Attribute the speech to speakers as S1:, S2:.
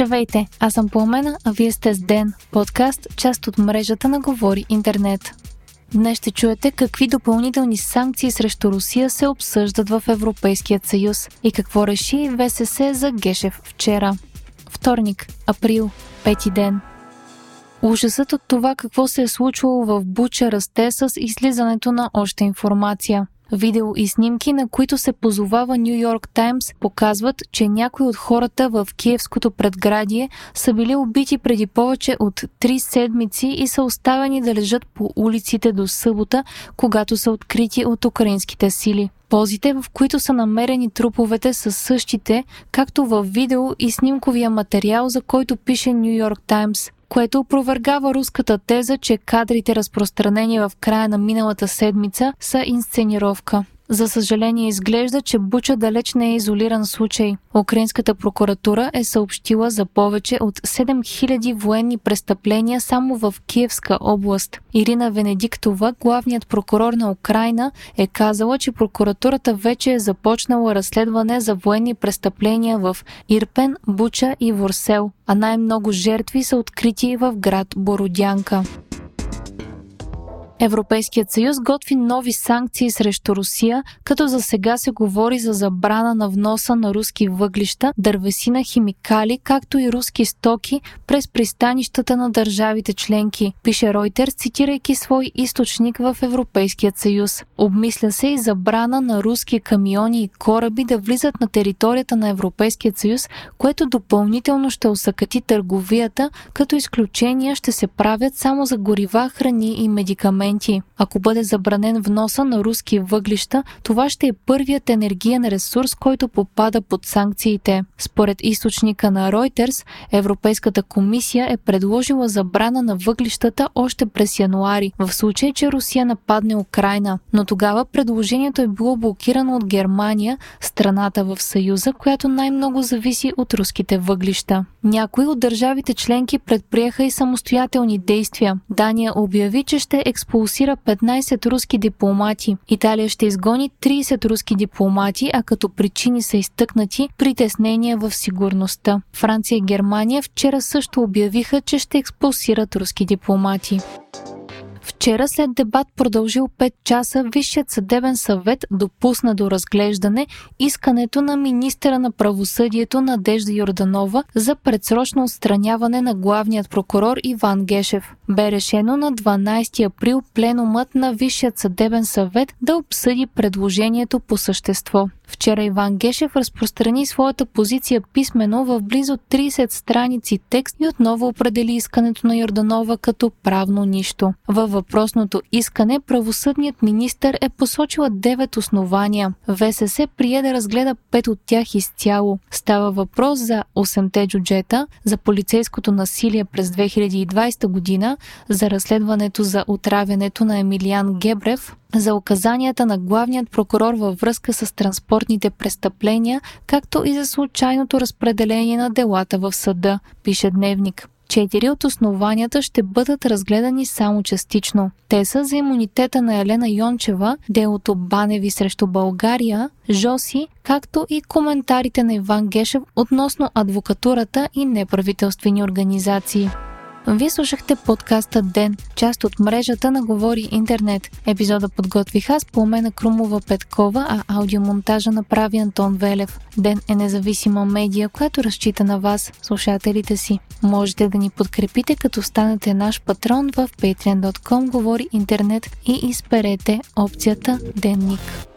S1: Здравейте, аз съм Пламена, а вие сте с Ден, подкаст, част от мрежата на Говори Интернет. Днес ще чуете какви допълнителни санкции срещу Русия се обсъждат в Европейският съюз и какво реши ВСС за Гешев вчера. Вторник, април, пети ден. Ужасът от това какво се е случвало в Буча расте с излизането на още информация – Видео и снимки, на които се позовава Нью Йорк Таймс, показват, че някои от хората в киевското предградие са били убити преди повече от три седмици и са оставени да лежат по улиците до събота, когато са открити от украинските сили. Позите, в които са намерени труповете, са същите, както в видео и снимковия материал, за който пише Нью Йорк Таймс което опровергава руската теза, че кадрите разпространени в края на миналата седмица са инсценировка. За съжаление изглежда, че Буча далеч не е изолиран случай. Украинската прокуратура е съобщила за повече от 7000 военни престъпления само в Киевска област. Ирина Венедиктова, главният прокурор на Украина, е казала, че прокуратурата вече е започнала разследване за военни престъпления в Ирпен, Буча и Ворсел, а най-много жертви са открити в град Бородянка. Европейският съюз готви нови санкции срещу Русия, като за сега се говори за забрана на вноса на руски въглища, дървесина, химикали, както и руски стоки през пристанищата на държавите членки, пише Reuters, цитирайки свой източник в Европейският съюз. Обмисля се и забрана на руски камиони и кораби да влизат на територията на Европейският съюз, което допълнително ще усъкати търговията, като изключения ще се правят само за горива, храни и медикаменти моменти. Ако бъде забранен вноса на руски въглища, това ще е първият енергиен ресурс, който попада под санкциите. Според източника на Reuters, Европейската комисия е предложила забрана на въглищата още през януари, в случай, че Русия нападне Украина. Но тогава предложението е било блокирано от Германия, страната в Съюза, която най-много зависи от руските въглища. Някои от държавите членки предприеха и самостоятелни действия. Дания обяви, че ще експлуатира експулсира 15 руски дипломати. Италия ще изгони 30 руски дипломати, а като причини са изтъкнати притеснения в сигурността. Франция и Германия вчера също обявиха, че ще експулсират руски дипломати. Вчера след дебат продължил 5 часа Висшият съдебен съвет допусна до разглеждане искането на министра на правосъдието Надежда Йорданова за предсрочно отстраняване на главният прокурор Иван Гешев. Бе решено на 12 април пленумът на Висшият съдебен съвет да обсъди предложението по същество. Вчера Иван Гешев разпространи своята позиция писменно в близо 30 страници текст и отново определи искането на Йорданова като правно нищо. Във въпросното искане правосъдният министр е посочила 9 основания. ВСС прие да разгледа 5 от тях изцяло. Става въпрос за 8-те джуджета, за полицейското насилие през 2020 година, за разследването за отравянето на Емилиан Гебрев, за указанията на главният прокурор във връзка с транспортните престъпления, както и за случайното разпределение на делата в съда, пише Дневник. Четири от основанията ще бъдат разгледани само частично. Те са за имунитета на Елена Йончева, делото Баневи срещу България, Жоси, както и коментарите на Иван Гешев относно адвокатурата и неправителствени организации. Вие слушахте подкаста Ден, част от мрежата на Говори Интернет. Епизода подготвих аз, Пламена Крумова Петкова, а аудиомонтажа направи Антон Велев. Ден е независима медия, която разчита на вас, слушателите си. Можете да ни подкрепите, като станете наш патрон в patreon.com Говори Интернет и изперете опцията Денник.